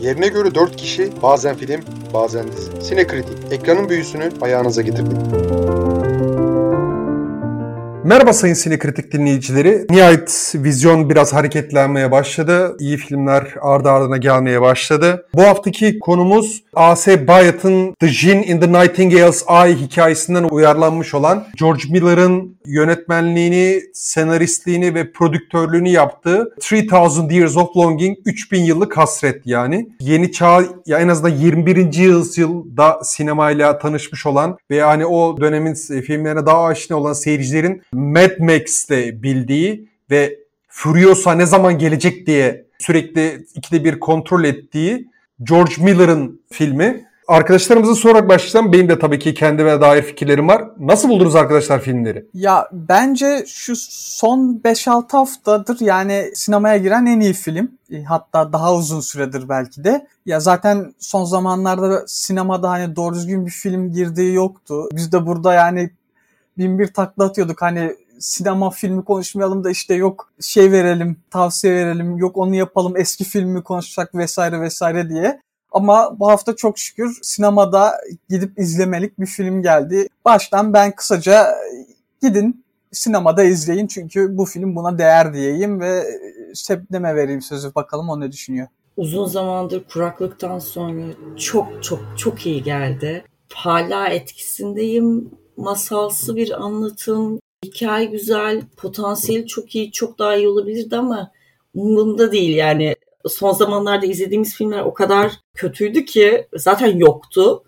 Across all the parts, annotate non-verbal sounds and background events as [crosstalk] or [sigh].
Yerine göre 4 kişi bazen film bazen dizi. Sinekritik ekranın büyüsünü ayağınıza getirdik. Merhaba sayın sinekritik dinleyicileri. Nihayet vizyon biraz hareketlenmeye başladı. İyi filmler ardı ardına gelmeye başladı. Bu haftaki konumuz A.S. Byatt'ın The Jinn in the Nightingale's Eye hikayesinden uyarlanmış olan George Miller'ın yönetmenliğini, senaristliğini ve prodüktörlüğünü yaptığı 3000 Years of Longing 3000 yıllık hasret yani. Yeni çağ ya en azından 21. yüzyılda sinemayla tanışmış olan ve hani o dönemin filmlerine daha aşina olan seyircilerin Mad Max'te bildiği ve Furiosa ne zaman gelecek diye sürekli ikide bir kontrol ettiği George Miller'ın filmi. Arkadaşlarımıza sorarak başlayacağım. Benim de tabii ki kendime dair fikirlerim var. Nasıl buldunuz arkadaşlar filmleri? Ya bence şu son 5-6 haftadır yani sinemaya giren en iyi film. E, hatta daha uzun süredir belki de. Ya zaten son zamanlarda sinemada hani doğru düzgün bir film girdiği yoktu. Biz de burada yani bin bir takla atıyorduk. Hani sinema filmi konuşmayalım da işte yok şey verelim, tavsiye verelim, yok onu yapalım, eski filmi konuşacak vesaire vesaire diye. Ama bu hafta çok şükür sinemada gidip izlemelik bir film geldi. Baştan ben kısaca gidin sinemada izleyin çünkü bu film buna değer diyeyim ve Sebnem'e vereyim sözü bakalım o ne düşünüyor. Uzun zamandır kuraklıktan sonra çok çok çok iyi geldi. Hala etkisindeyim masalsı bir anlatım, hikaye güzel, potansiyeli çok iyi, çok daha iyi olabilirdi ama umurumda değil yani. Son zamanlarda izlediğimiz filmler o kadar kötüydü ki zaten yoktu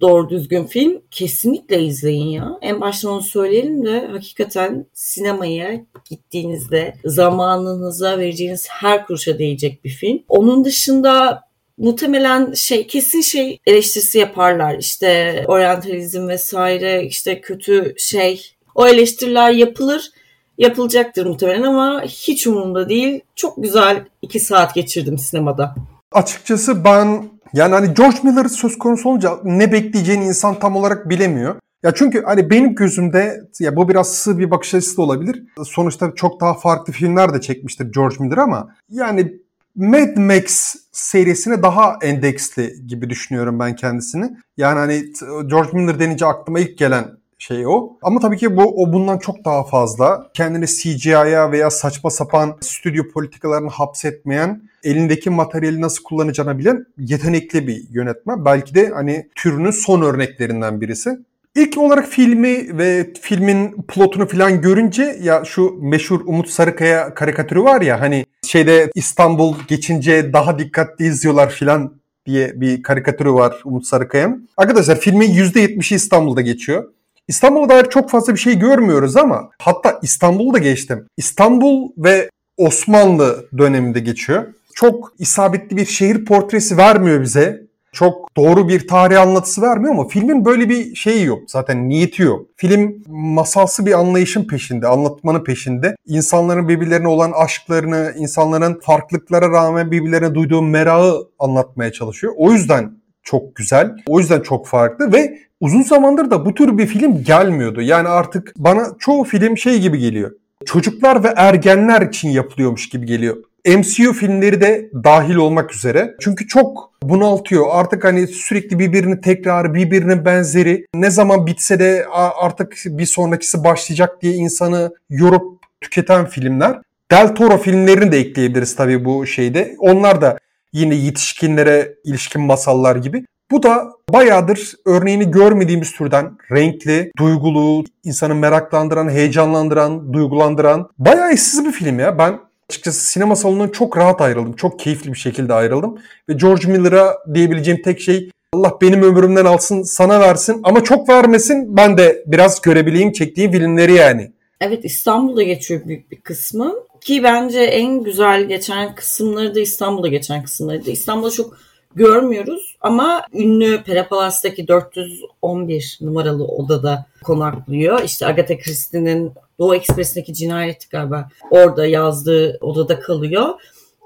doğru düzgün film. Kesinlikle izleyin ya. En baştan onu söyleyelim de hakikaten sinemaya gittiğinizde zamanınıza vereceğiniz her kuruşa değecek bir film. Onun dışında muhtemelen şey kesin şey eleştirisi yaparlar. İşte oryantalizm vesaire işte kötü şey. O eleştiriler yapılır. Yapılacaktır muhtemelen ama hiç umurumda değil. Çok güzel iki saat geçirdim sinemada. Açıkçası ben yani hani George Miller söz konusu olunca ne bekleyeceğini insan tam olarak bilemiyor. Ya çünkü hani benim gözümde ya bu biraz sığ bir bakış açısı da olabilir. Sonuçta çok daha farklı filmler de çekmiştir George Miller ama yani Mad Max serisine daha endeksli gibi düşünüyorum ben kendisini. Yani hani George Miller denince aklıma ilk gelen şey o. Ama tabii ki bu o bundan çok daha fazla. Kendini CGI'ya veya saçma sapan stüdyo politikalarını hapsetmeyen, elindeki materyali nasıl kullanacağını bilen yetenekli bir yönetmen. Belki de hani türünün son örneklerinden birisi. İlk olarak filmi ve filmin plotunu falan görünce ya şu meşhur Umut Sarıkaya karikatürü var ya hani şeyde İstanbul geçince daha dikkatli izliyorlar filan diye bir karikatürü var Umut Sarıkaya'nın. Arkadaşlar filmin %70'i İstanbul'da geçiyor. İstanbul'a dair çok fazla bir şey görmüyoruz ama hatta İstanbul'u da geçtim. İstanbul ve Osmanlı döneminde geçiyor. Çok isabetli bir şehir portresi vermiyor bize çok doğru bir tarih anlatısı vermiyor ama filmin böyle bir şeyi yok. Zaten niyeti yok. Film masalsı bir anlayışın peşinde, anlatmanın peşinde. İnsanların birbirlerine olan aşklarını, insanların farklılıklara rağmen birbirlerine duyduğu merağı anlatmaya çalışıyor. O yüzden çok güzel. O yüzden çok farklı ve uzun zamandır da bu tür bir film gelmiyordu. Yani artık bana çoğu film şey gibi geliyor. Çocuklar ve ergenler için yapılıyormuş gibi geliyor. MCU filmleri de dahil olmak üzere. Çünkü çok bunaltıyor. Artık hani sürekli birbirini tekrar, birbirinin benzeri. Ne zaman bitse de artık bir sonrakisi başlayacak diye insanı yorup tüketen filmler. Del Toro filmlerini de ekleyebiliriz tabii bu şeyde. Onlar da yine yetişkinlere ilişkin masallar gibi. Bu da bayağıdır örneğini görmediğimiz türden renkli, duygulu, insanı meraklandıran, heyecanlandıran, duygulandıran bayağı eşsiz bir film ya. Ben Açıkçası sinema salonundan çok rahat ayrıldım. Çok keyifli bir şekilde ayrıldım. Ve George Miller'a diyebileceğim tek şey Allah benim ömrümden alsın sana versin ama çok vermesin ben de biraz görebileyim çektiği filmleri yani. Evet İstanbul'da geçiyor büyük bir kısmı ki bence en güzel geçen kısımları da İstanbul'da geçen kısımları İstanbul'da çok görmüyoruz ama ünlü Perapalas'taki 411 numaralı odada konaklıyor. İşte Agatha Christie'nin Doğu Ekspresi'ndeki cinayet galiba orada yazdığı odada kalıyor.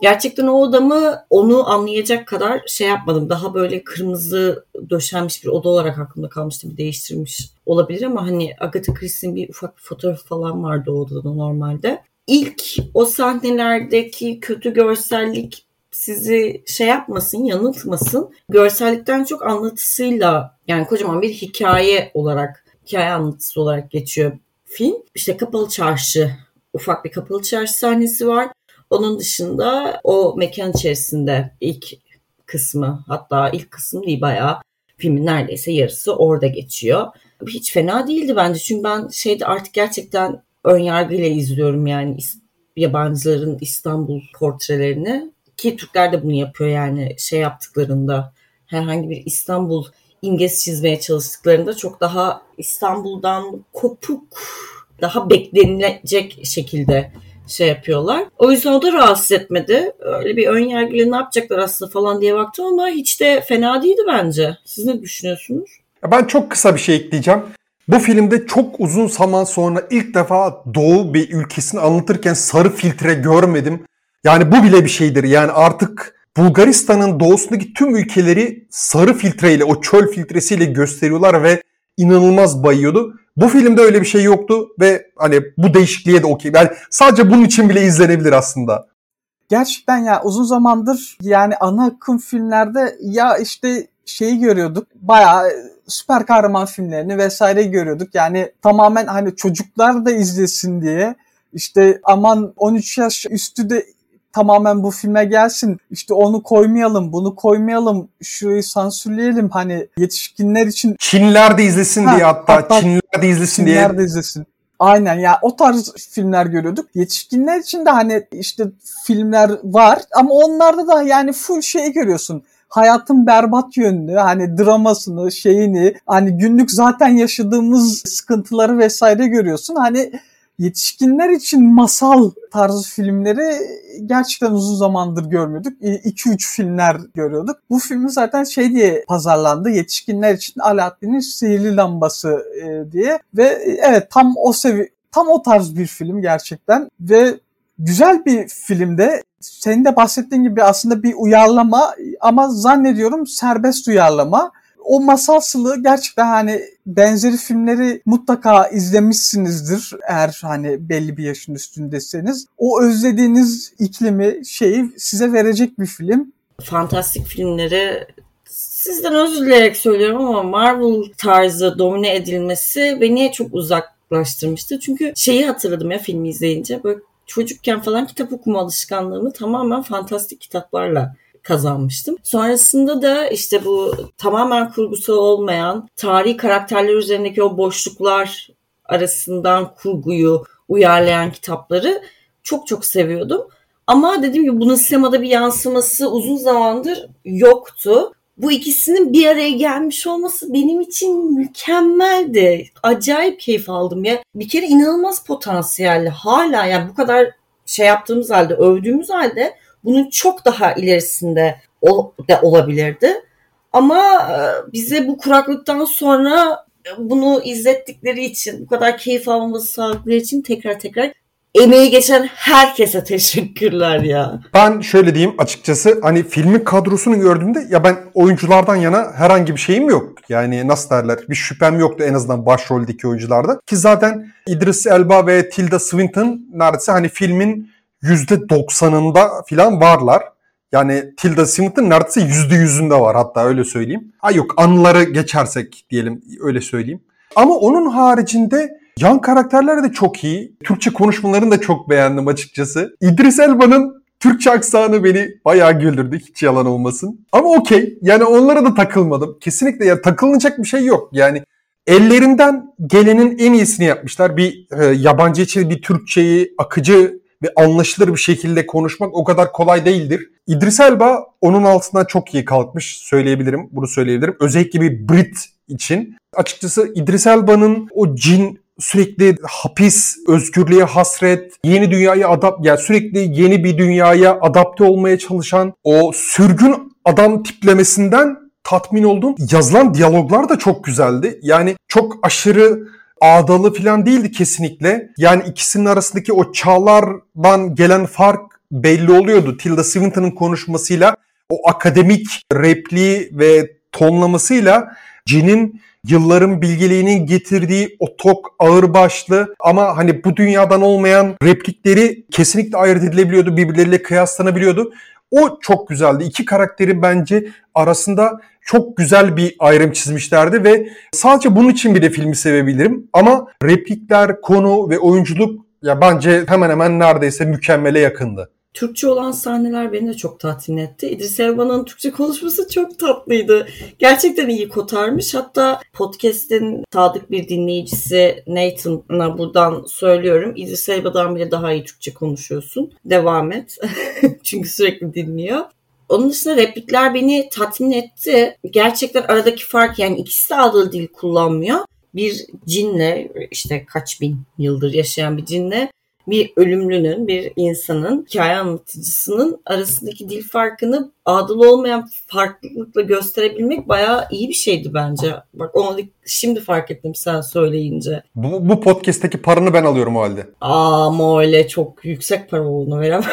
Gerçekten o odamı onu anlayacak kadar şey yapmadım. Daha böyle kırmızı döşenmiş bir oda olarak aklımda kalmıştı. Bir değiştirmiş olabilir ama hani Agatha Christie'nin bir ufak bir fotoğrafı falan vardı o odada normalde. İlk o sahnelerdeki kötü görsellik sizi şey yapmasın, yanıltmasın. Görsellikten çok anlatısıyla yani kocaman bir hikaye olarak, hikaye anlatısı olarak geçiyor film. İşte Kapalı Çarşı, ufak bir Kapalı Çarşı sahnesi var. Onun dışında o mekan içerisinde ilk kısmı hatta ilk kısım değil bayağı filmin neredeyse yarısı orada geçiyor. Hiç fena değildi bence çünkü ben şeyde artık gerçekten ön yargıyla izliyorum yani yabancıların İstanbul portrelerini ki Türkler de bunu yapıyor yani şey yaptıklarında herhangi bir İstanbul imgesi çizmeye çalıştıklarında çok daha İstanbul'dan kopuk daha beklenilecek şekilde şey yapıyorlar. O yüzden o da rahatsız etmedi. Öyle bir ön yargıyla ne yapacaklar aslında falan diye baktım ama hiç de fena değildi bence. Siz ne düşünüyorsunuz? Ben çok kısa bir şey ekleyeceğim. Bu filmde çok uzun zaman sonra ilk defa Doğu bir ülkesini anlatırken sarı filtre görmedim. Yani bu bile bir şeydir. Yani artık Bulgaristan'ın doğusundaki tüm ülkeleri sarı filtreyle, o çöl filtresiyle gösteriyorlar ve inanılmaz bayıyordu. Bu filmde öyle bir şey yoktu ve hani bu değişikliğe de okey. Yani sadece bunun için bile izlenebilir aslında. Gerçekten ya uzun zamandır yani ana akım filmlerde ya işte şeyi görüyorduk. Bayağı süper kahraman filmlerini vesaire görüyorduk. Yani tamamen hani çocuklar da izlesin diye işte aman 13 yaş üstü de tamamen bu filme gelsin. İşte onu koymayalım, bunu koymayalım, şurayı sansürleyelim. Hani yetişkinler için... Çinliler de izlesin ha, diye hatta, hatta Çinliler de izlesin Çinliler diye. Çinliler de izlesin. Aynen ya o tarz filmler görüyorduk. Yetişkinler için de hani işte filmler var ama onlarda da yani full şey görüyorsun hayatın berbat yönünü, hani dramasını, şeyini, hani günlük zaten yaşadığımız sıkıntıları vesaire görüyorsun. Hani yetişkinler için masal tarzı filmleri gerçekten uzun zamandır görmüyorduk. 2-3 filmler görüyorduk. Bu film zaten şey diye pazarlandı. Yetişkinler için Alaaddin'in sihirli lambası e, diye ve evet tam o sevi tam o tarz bir film gerçekten ve güzel bir filmde senin de bahsettiğin gibi aslında bir uyarlama ama zannediyorum serbest uyarlama. O masalsılığı gerçekten hani benzeri filmleri mutlaka izlemişsinizdir eğer hani belli bir yaşın üstündeseniz. O özlediğiniz iklimi şeyi size verecek bir film. Fantastik filmleri sizden özür dileyerek söylüyorum ama Marvel tarzı domine edilmesi beni çok uzaklaştırmıştı. Çünkü şeyi hatırladım ya filmi izleyince böyle çocukken falan kitap okuma alışkanlığımı tamamen fantastik kitaplarla kazanmıştım. Sonrasında da işte bu tamamen kurgusal olmayan tarihi karakterler üzerindeki o boşluklar arasından kurguyu uyarlayan kitapları çok çok seviyordum. Ama dediğim gibi bunun sinemada bir yansıması uzun zamandır yoktu. Bu ikisinin bir araya gelmiş olması benim için mükemmeldi. Acayip keyif aldım ya. Bir kere inanılmaz potansiyelli. Hala yani bu kadar şey yaptığımız halde, övdüğümüz halde bunun çok daha ilerisinde de olabilirdi. Ama e, bize bu kuraklıktan sonra bunu izlettikleri için, bu kadar keyif almamızı sağladıkları için tekrar tekrar emeği geçen herkese teşekkürler ya. Ben şöyle diyeyim açıkçası hani filmin kadrosunu gördüğümde ya ben oyunculardan yana herhangi bir şeyim yok. Yani nasıl derler bir şüphem yoktu en azından başroldeki oyuncularda. Ki zaten Idris Elba ve Tilda Swinton neredeyse hani filmin %90'ında filan varlar. Yani Tilda Swinton neredeyse %100'ünde var hatta öyle söyleyeyim. Ha yok anıları geçersek diyelim öyle söyleyeyim. Ama onun haricinde yan karakterler de çok iyi. Türkçe konuşmalarını da çok beğendim açıkçası. İdris Elba'nın Türkçe aksanı beni bayağı güldürdü hiç yalan olmasın. Ama okey yani onlara da takılmadım. Kesinlikle ya takılınacak bir şey yok. Yani ellerinden gelenin en iyisini yapmışlar. Bir e, yabancı için bir Türkçeyi akıcı ve anlaşılır bir şekilde konuşmak o kadar kolay değildir. İdris Elba onun altından çok iyi kalkmış söyleyebilirim. Bunu söyleyebilirim. Özellikle bir Brit için. Açıkçası İdris Elba'nın o cin sürekli hapis, özgürlüğe hasret, yeni dünyaya adapt yani sürekli yeni bir dünyaya adapte olmaya çalışan o sürgün adam tiplemesinden tatmin oldum. Yazılan diyaloglar da çok güzeldi. Yani çok aşırı ağdalı falan değildi kesinlikle. Yani ikisinin arasındaki o çağlardan gelen fark belli oluyordu. Tilda Swinton'ın konuşmasıyla o akademik repliği ve tonlamasıyla Cin'in yılların bilgeliğinin getirdiği o tok ağırbaşlı ama hani bu dünyadan olmayan replikleri kesinlikle ayırt edilebiliyordu. Birbirleriyle kıyaslanabiliyordu. O çok güzeldi. İki karakterin bence arasında çok güzel bir ayrım çizmişlerdi ve sadece bunun için bile filmi sevebilirim. Ama replikler, konu ve oyunculuk ya bence hemen hemen neredeyse mükemmele yakındı. Türkçe olan sahneler beni de çok tatmin etti. İdris Elba'nın Türkçe konuşması çok tatlıydı. Gerçekten iyi kotarmış. Hatta podcast'in sadık bir dinleyicisi Nathan'a buradan söylüyorum. İdris Elba'dan bile daha iyi Türkçe konuşuyorsun. Devam et. [laughs] Çünkü sürekli dinliyor. Onun dışında replikler beni tatmin etti. Gerçekten aradaki fark yani ikisi de aldığı dil kullanmıyor. Bir cinle işte kaç bin yıldır yaşayan bir cinle bir ölümlünün, bir insanın, hikaye anlatıcısının arasındaki dil farkını adil olmayan farklılıkla gösterebilmek bayağı iyi bir şeydi bence. Bak onu şimdi fark ettim sen söyleyince. Bu, bu podcast'teki paranı ben alıyorum o halde. Aa ama öyle çok yüksek para olduğunu veremem. [laughs]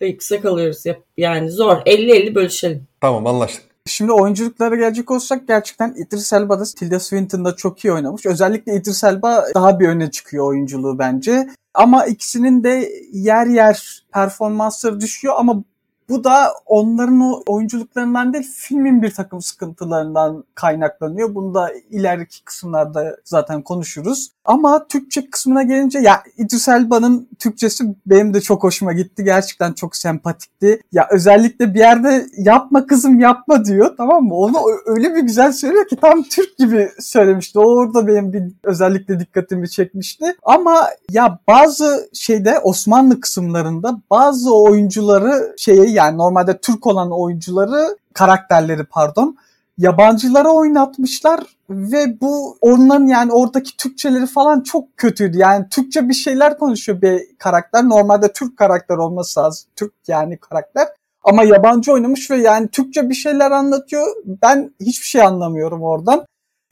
yüksek alıyoruz. Yani zor. 50-50 bölüşelim. Tamam anlaştık. Şimdi oyunculuklara gelecek olsak gerçekten Idris Elba da Tilda Swinton'da çok iyi oynamış. Özellikle Idris Elba daha bir öne çıkıyor oyunculuğu bence. Ama ikisinin de yer yer performansları düşüyor ama bu da onların o oyunculuklarından değil filmin bir takım sıkıntılarından kaynaklanıyor. Bunu da ileriki kısımlarda zaten konuşuruz. Ama Türkçe kısmına gelince ya İdris Elba'nın Türkçesi benim de çok hoşuma gitti. Gerçekten çok sempatikti. Ya özellikle bir yerde yapma kızım yapma diyor tamam mı? Onu öyle bir güzel söylüyor ki tam Türk gibi söylemişti. O orada benim bir özellikle dikkatimi çekmişti. Ama ya bazı şeyde Osmanlı kısımlarında bazı oyuncuları şeye yani normalde Türk olan oyuncuları karakterleri pardon yabancılara oynatmışlar ve bu onların yani oradaki Türkçeleri falan çok kötüydü. Yani Türkçe bir şeyler konuşuyor bir karakter. Normalde Türk karakter olması lazım. Türk yani karakter. Ama yabancı oynamış ve yani Türkçe bir şeyler anlatıyor. Ben hiçbir şey anlamıyorum oradan.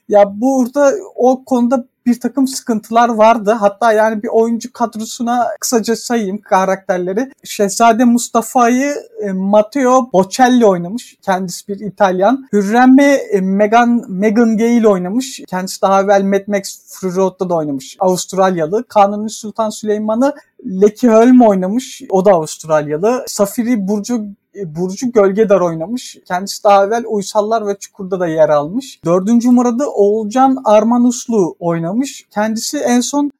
Ya burada o konuda bir takım sıkıntılar vardı. Hatta yani bir oyuncu kadrosuna kısaca sayayım karakterleri. Şehzade Mustafa'yı e, Matteo Bocelli oynamış. Kendisi bir İtalyan. Hürrem'i e, Megan, Megan Gale oynamış. Kendisi daha evvel Mad Max Fury Road'da da oynamış. Avustralyalı. Kanuni Sultan Süleyman'ı Leki Hölm oynamış. O da Avustralyalı. Safiri Burcu Burcu Gölgedar oynamış. Kendisi daha evvel Uysallar ve Çukur'da da yer almış. Dördüncü Murad'ı Oğulcan Armanuslu oynamış. Kendisi en son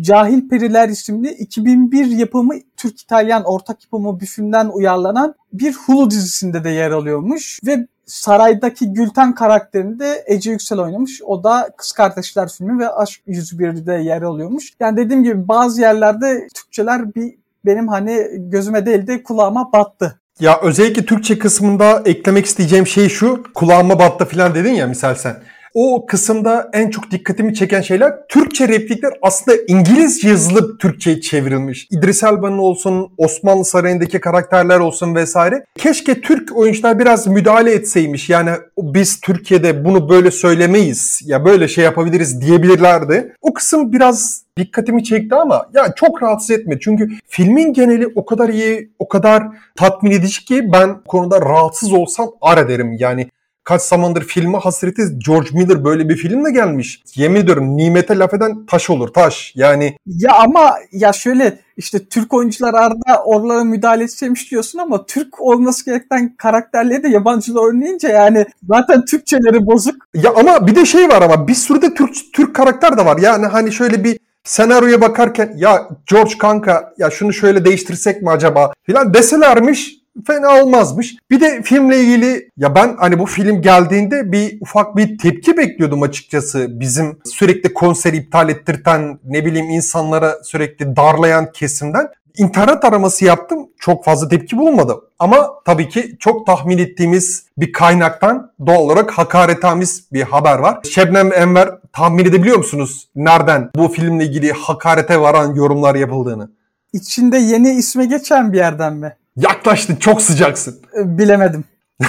Cahil Periler isimli 2001 yapımı Türk-İtalyan ortak yapımı bir filmden uyarlanan bir Hulu dizisinde de yer alıyormuş. Ve Saray'daki Gülten karakterinde Ece Yüksel oynamış. O da Kız Kardeşler filmi ve Aşk 101'de yer alıyormuş. Yani dediğim gibi bazı yerlerde Türkçeler bir benim hani gözüme değil de kulağıma battı. Ya özellikle Türkçe kısmında eklemek isteyeceğim şey şu. Kulağıma battı falan dedin ya misal sen. O kısımda en çok dikkatimi çeken şeyler Türkçe replikler aslında İngilizce yazılıp Türkçe'ye çevrilmiş. İdris Elba'nın olsun, Osmanlı Sarayı'ndaki karakterler olsun vesaire. Keşke Türk oyuncular biraz müdahale etseymiş. Yani biz Türkiye'de bunu böyle söylemeyiz ya böyle şey yapabiliriz diyebilirlerdi. O kısım biraz dikkatimi çekti ama ya çok rahatsız etmedi. Çünkü filmin geneli o kadar iyi, o kadar tatmin edici ki ben konuda rahatsız olsam ar ederim. Yani kaç zamandır filme hasreti George Miller böyle bir filmle gelmiş. Yemin ediyorum nimete laf eden taş olur taş yani. Ya ama ya şöyle işte Türk oyuncular arada oralara müdahale etseymiş diyorsun ama Türk olması gereken karakterleri de yabancılar oynayınca yani zaten Türkçeleri bozuk. Ya ama bir de şey var ama bir sürü de Türk, Türk karakter de var. Yani hani şöyle bir senaryoya bakarken ya George kanka ya şunu şöyle değiştirsek mi acaba filan deselermiş fena olmazmış. Bir de filmle ilgili ya ben hani bu film geldiğinde bir ufak bir tepki bekliyordum açıkçası. Bizim sürekli konser iptal ettirten ne bileyim insanlara sürekli darlayan kesimden. İnternet araması yaptım. Çok fazla tepki bulunmadı. Ama tabii ki çok tahmin ettiğimiz bir kaynaktan doğal olarak hakaretamiz bir haber var. Şebnem Enver tahmin edebiliyor musunuz nereden bu filmle ilgili hakarete varan yorumlar yapıldığını? İçinde yeni isme geçen bir yerden mi? Yaklaştın çok sıcaksın. Ee, bilemedim. [laughs]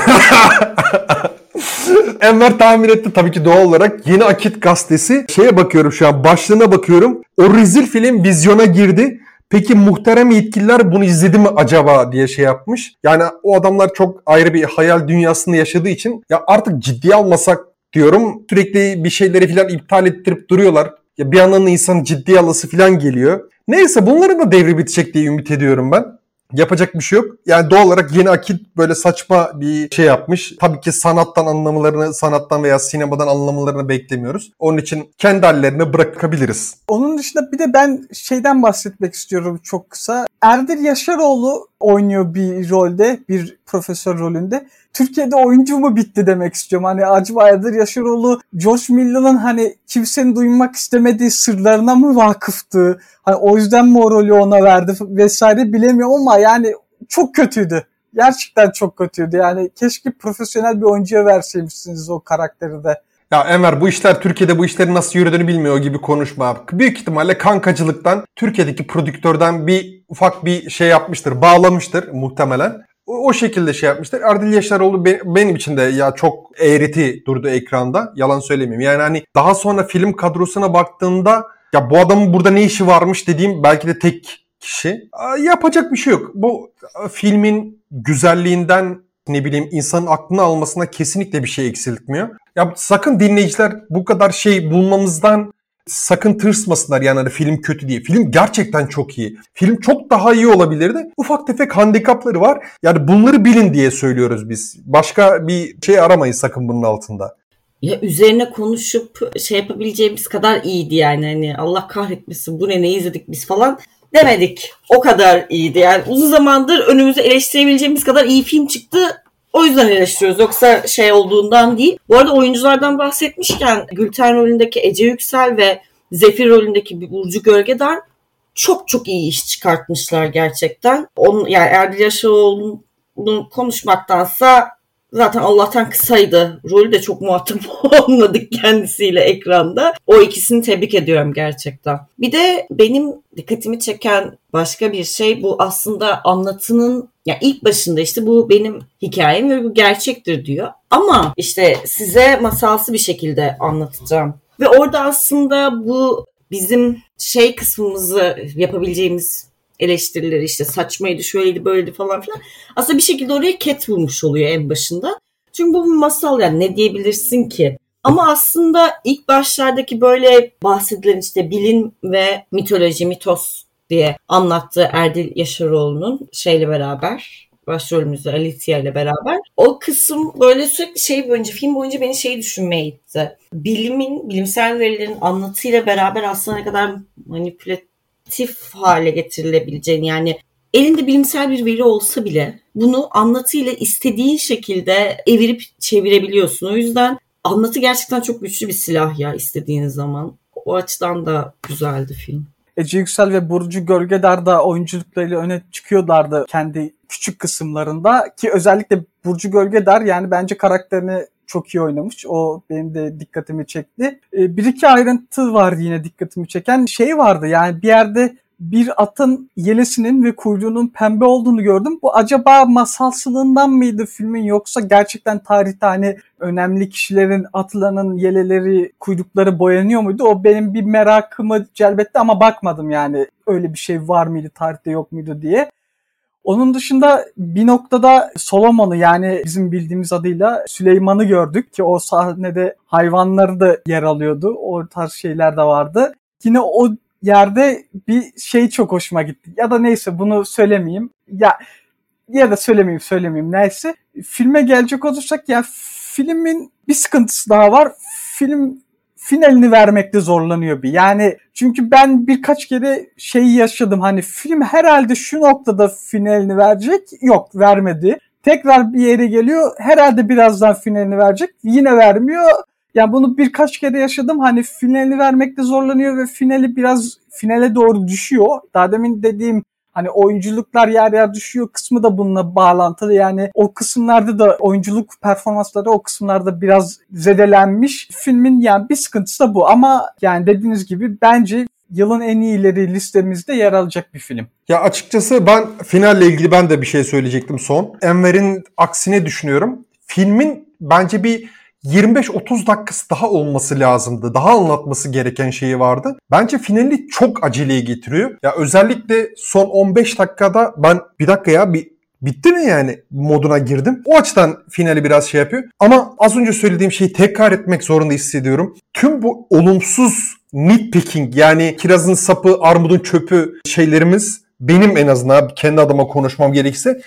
Enver tahmin etti tabii ki doğal olarak. Yeni Akit gazetesi. Şeye bakıyorum şu an başlığına bakıyorum. O rezil film vizyona girdi. Peki muhterem yetkililer bunu izledi mi acaba diye şey yapmış. Yani o adamlar çok ayrı bir hayal dünyasında yaşadığı için ya artık ciddiye almasak diyorum. Sürekli bir şeyleri falan iptal ettirip duruyorlar. Ya bir yandan insan ciddiye alası falan geliyor. Neyse bunların da devri bitecek diye ümit ediyorum ben. Yapacak bir şey yok. Yani doğal olarak yeni akit böyle saçma bir şey yapmış. Tabii ki sanattan anlamalarını, sanattan veya sinemadan anlamalarını beklemiyoruz. Onun için kendi hallerine bırakabiliriz. Onun dışında bir de ben şeyden bahsetmek istiyorum çok kısa. Erdir Yaşaroğlu oynuyor bir rolde, bir profesör rolünde. Türkiye'de oyuncu mu bitti demek istiyorum. Hani acaba Erdir Yaşaroğlu George Miller'ın hani kimsenin duymak istemediği sırlarına mı vakıftı? Hani o yüzden mi o rolü ona verdi vesaire bilemiyorum ama yani çok kötüydü. Gerçekten çok kötüydü. Yani keşke profesyonel bir oyuncuya verseymişsiniz o karakteri de. Ya Enver bu işler Türkiye'de bu işlerin nasıl yürüdüğünü bilmiyor gibi konuşma. Büyük ihtimalle kankacılıktan Türkiye'deki prodüktörden bir ufak bir şey yapmıştır. Bağlamıştır muhtemelen. O, o şekilde şey yapmıştır. Erdil Yaşaroğlu be, benim için de ya çok eğreti durdu ekranda. Yalan söylemeyeyim. Yani hani daha sonra film kadrosuna baktığında ya bu adamın burada ne işi varmış dediğim belki de tek kişi. Yapacak bir şey yok. Bu filmin güzelliğinden ne bileyim insanın aklını almasına kesinlikle bir şey eksiltmiyor. Ya sakın dinleyiciler bu kadar şey bulmamızdan sakın tırsmasınlar yani hani film kötü diye. Film gerçekten çok iyi. Film çok daha iyi olabilirdi. Ufak tefek handikapları var. Yani bunları bilin diye söylüyoruz biz. Başka bir şey aramayın sakın bunun altında. Ya üzerine konuşup şey yapabileceğimiz kadar iyiydi yani. Hani Allah kahretmesin bu ne ne izledik biz falan demedik. O kadar iyiydi. Yani uzun zamandır önümüze eleştirebileceğimiz kadar iyi film çıktı. O yüzden eleştiriyoruz. Yoksa şey olduğundan değil. Bu arada oyunculardan bahsetmişken Gülten rolündeki Ece Yüksel ve Zefir rolündeki Burcu Gölgedar çok çok iyi iş çıkartmışlar gerçekten. Onun, yani Erdil Yaşaroğlu'nu konuşmaktansa Zaten Allah'tan kısaydı. Rolü de çok muhatap [laughs] olmadık kendisiyle ekranda. O ikisini tebrik ediyorum gerçekten. Bir de benim dikkatimi çeken başka bir şey bu aslında anlatının ya ilk başında işte bu benim hikayem ve bu gerçektir diyor. Ama işte size masalsı bir şekilde anlatacağım. Ve orada aslında bu bizim şey kısmımızı yapabileceğimiz eleştirileri işte saçmaydı şöyleydi böyleydi falan filan. Aslında bir şekilde oraya ket vurmuş oluyor en başında. Çünkü bu bir masal yani ne diyebilirsin ki? Ama aslında ilk başlardaki böyle bahsedilen işte bilim ve mitoloji, mitos diye anlattığı Erdil Yaşaroğlu'nun şeyle beraber başrolümüzde Alicia ile beraber. O kısım böyle sürekli şey boyunca, film boyunca beni şey düşünmeye itti. Bilimin, bilimsel verilerin anlatıyla beraber aslında ne kadar manipülatif hale getirilebileceğini yani elinde bilimsel bir veri olsa bile bunu anlatıyla istediğin şekilde evirip çevirebiliyorsun. O yüzden anlatı gerçekten çok güçlü bir silah ya istediğin zaman. O açıdan da güzeldi film. Ece Yüksel ve Burcu Gölgedar da oyunculuklarıyla öne çıkıyorlardı kendi küçük kısımlarında ki özellikle Burcu Gölgedar yani bence karakterini çok iyi oynamış. O benim de dikkatimi çekti. E, bir iki ayrıntı vardı yine dikkatimi çeken. Şey vardı yani bir yerde bir atın yelesinin ve kuyruğunun pembe olduğunu gördüm. Bu acaba masalsılığından mıydı filmin yoksa gerçekten tarihte hani önemli kişilerin atlarının yeleleri, kuyrukları boyanıyor muydu? O benim bir merakımı celbetti ama bakmadım yani öyle bir şey var mıydı tarihte yok muydu diye. Onun dışında bir noktada Solomon'u yani bizim bildiğimiz adıyla Süleyman'ı gördük ki o sahnede hayvanları da yer alıyordu. O tarz şeyler de vardı. Yine o yerde bir şey çok hoşuma gitti. Ya da neyse bunu söylemeyeyim. Ya ya da söylemeyeyim söylemeyeyim neyse. Filme gelecek olursak ya filmin bir sıkıntısı daha var. Film finalini vermekte zorlanıyor bir. Yani çünkü ben birkaç kere şeyi yaşadım. Hani film herhalde şu noktada finalini verecek. Yok vermedi. Tekrar bir yere geliyor. Herhalde birazdan finalini verecek. Yine vermiyor. Yani bunu birkaç kere yaşadım. Hani finalini vermekte zorlanıyor ve finali biraz finale doğru düşüyor. Daha demin dediğim Hani oyunculuklar yer yer düşüyor kısmı da bununla bağlantılı. Yani o kısımlarda da oyunculuk performansları o kısımlarda biraz zedelenmiş. Filmin yani bir sıkıntısı da bu ama yani dediğiniz gibi bence yılın en iyileri listemizde yer alacak bir film. Ya açıkçası ben finalle ilgili ben de bir şey söyleyecektim son. Enver'in aksine düşünüyorum. Filmin bence bir 25-30 dakikası daha olması lazımdı. Daha anlatması gereken şeyi vardı. Bence finali çok aceleye getiriyor. Ya özellikle son 15 dakikada ben bir dakika ya bir bitti mi yani moduna girdim. O açıdan finali biraz şey yapıyor. Ama az önce söylediğim şeyi tekrar etmek zorunda hissediyorum. Tüm bu olumsuz nitpicking yani kirazın sapı, armudun çöpü şeylerimiz benim en azından kendi adıma konuşmam gerekirse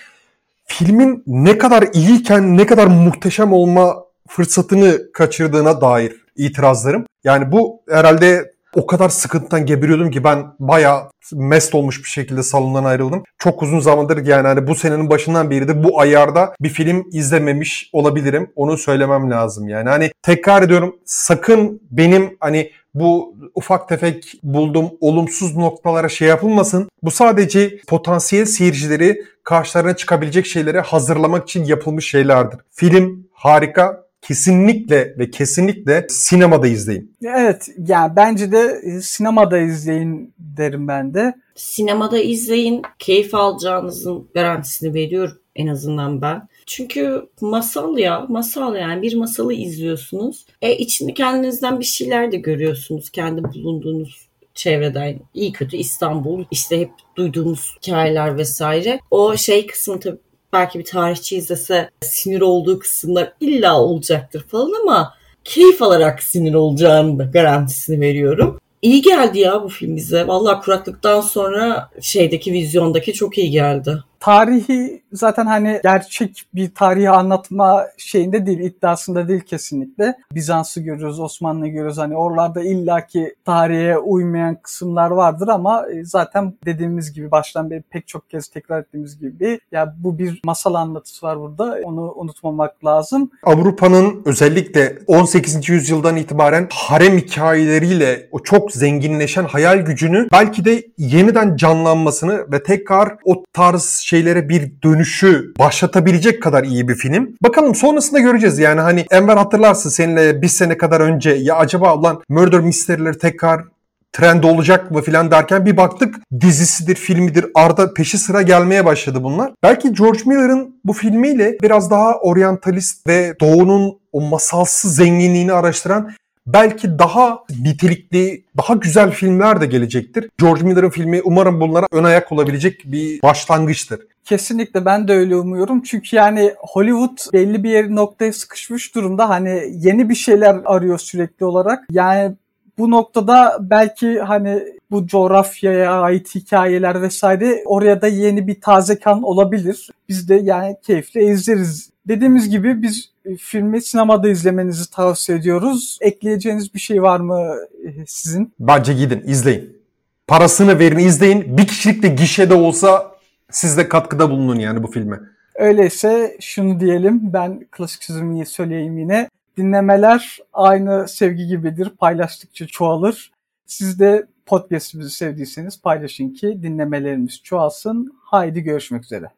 filmin ne kadar iyiyken ne kadar muhteşem olma fırsatını kaçırdığına dair itirazlarım. Yani bu herhalde o kadar sıkıntıdan geberiyordum ki ben bayağı mest olmuş bir şekilde salondan ayrıldım. Çok uzun zamandır yani hani bu senenin başından beridir bu ayarda bir film izlememiş olabilirim. Onu söylemem lazım yani. Hani tekrar ediyorum sakın benim hani bu ufak tefek bulduğum olumsuz noktalara şey yapılmasın. Bu sadece potansiyel seyircileri karşılarına çıkabilecek şeyleri hazırlamak için yapılmış şeylerdir. Film harika, kesinlikle ve kesinlikle sinemada izleyin. Evet yani bence de e, sinemada izleyin derim ben de. Sinemada izleyin. Keyif alacağınızın garantisini veriyorum en azından ben. Çünkü masal ya, masal yani bir masalı izliyorsunuz. E içinde kendinizden bir şeyler de görüyorsunuz kendi bulunduğunuz çevreden iyi kötü İstanbul işte hep duyduğumuz hikayeler vesaire. O şey kısmı tabii belki bir tarihçi izlese sinir olduğu kısımlar illa olacaktır falan ama keyif alarak sinir olacağını garantisini veriyorum. İyi geldi ya bu film bize. Vallahi kuraklıktan sonra şeydeki vizyondaki çok iyi geldi tarihi zaten hani gerçek bir tarihi anlatma şeyinde değil, iddiasında değil kesinlikle. Bizans'ı görüyoruz, Osmanlı'yı görüyoruz. Hani oralarda illaki tarihe uymayan kısımlar vardır ama e, zaten dediğimiz gibi baştan beri pek çok kez tekrar ettiğimiz gibi ya bu bir masal anlatısı var burada. Onu unutmamak lazım. Avrupa'nın özellikle 18. yüzyıldan itibaren harem hikayeleriyle o çok zenginleşen hayal gücünü belki de yeniden canlanmasını ve tekrar o tarz şeylere bir dönüşü başlatabilecek kadar iyi bir film. Bakalım sonrasında göreceğiz. Yani hani Enver hatırlarsın seninle bir sene kadar önce ya acaba olan Murder Mystery'leri tekrar trend olacak mı filan derken bir baktık dizisidir, filmidir, arda peşi sıra gelmeye başladı bunlar. Belki George Miller'ın bu filmiyle biraz daha oryantalist ve doğunun o masalsı zenginliğini araştıran belki daha nitelikli, daha güzel filmler de gelecektir. George Miller'ın filmi umarım bunlara ön ayak olabilecek bir başlangıçtır. Kesinlikle ben de öyle umuyorum. Çünkü yani Hollywood belli bir yer noktaya sıkışmış durumda. Hani yeni bir şeyler arıyor sürekli olarak. Yani bu noktada belki hani bu coğrafyaya ait hikayeler vesaire oraya da yeni bir taze kan olabilir. Biz de yani keyifle izleriz. Dediğimiz gibi biz filmi sinemada izlemenizi tavsiye ediyoruz. Ekleyeceğiniz bir şey var mı e, sizin? Bence gidin izleyin. Parasını verin izleyin. Bir kişilik de gişede olsa siz de katkıda bulunun yani bu filme. Öyleyse şunu diyelim ben klasik sözümü söyleyeyim yine. Dinlemeler aynı sevgi gibidir. Paylaştıkça çoğalır. Siz de podcastimizi sevdiyseniz paylaşın ki dinlemelerimiz çoğalsın. Haydi görüşmek üzere.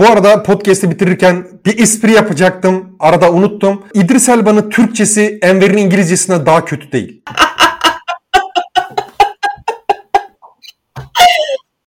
Bu arada podcast'i bitirirken bir espri yapacaktım. Arada unuttum. İdris Elba'nın Türkçesi Enver'in İngilizcesine daha kötü değil. [laughs]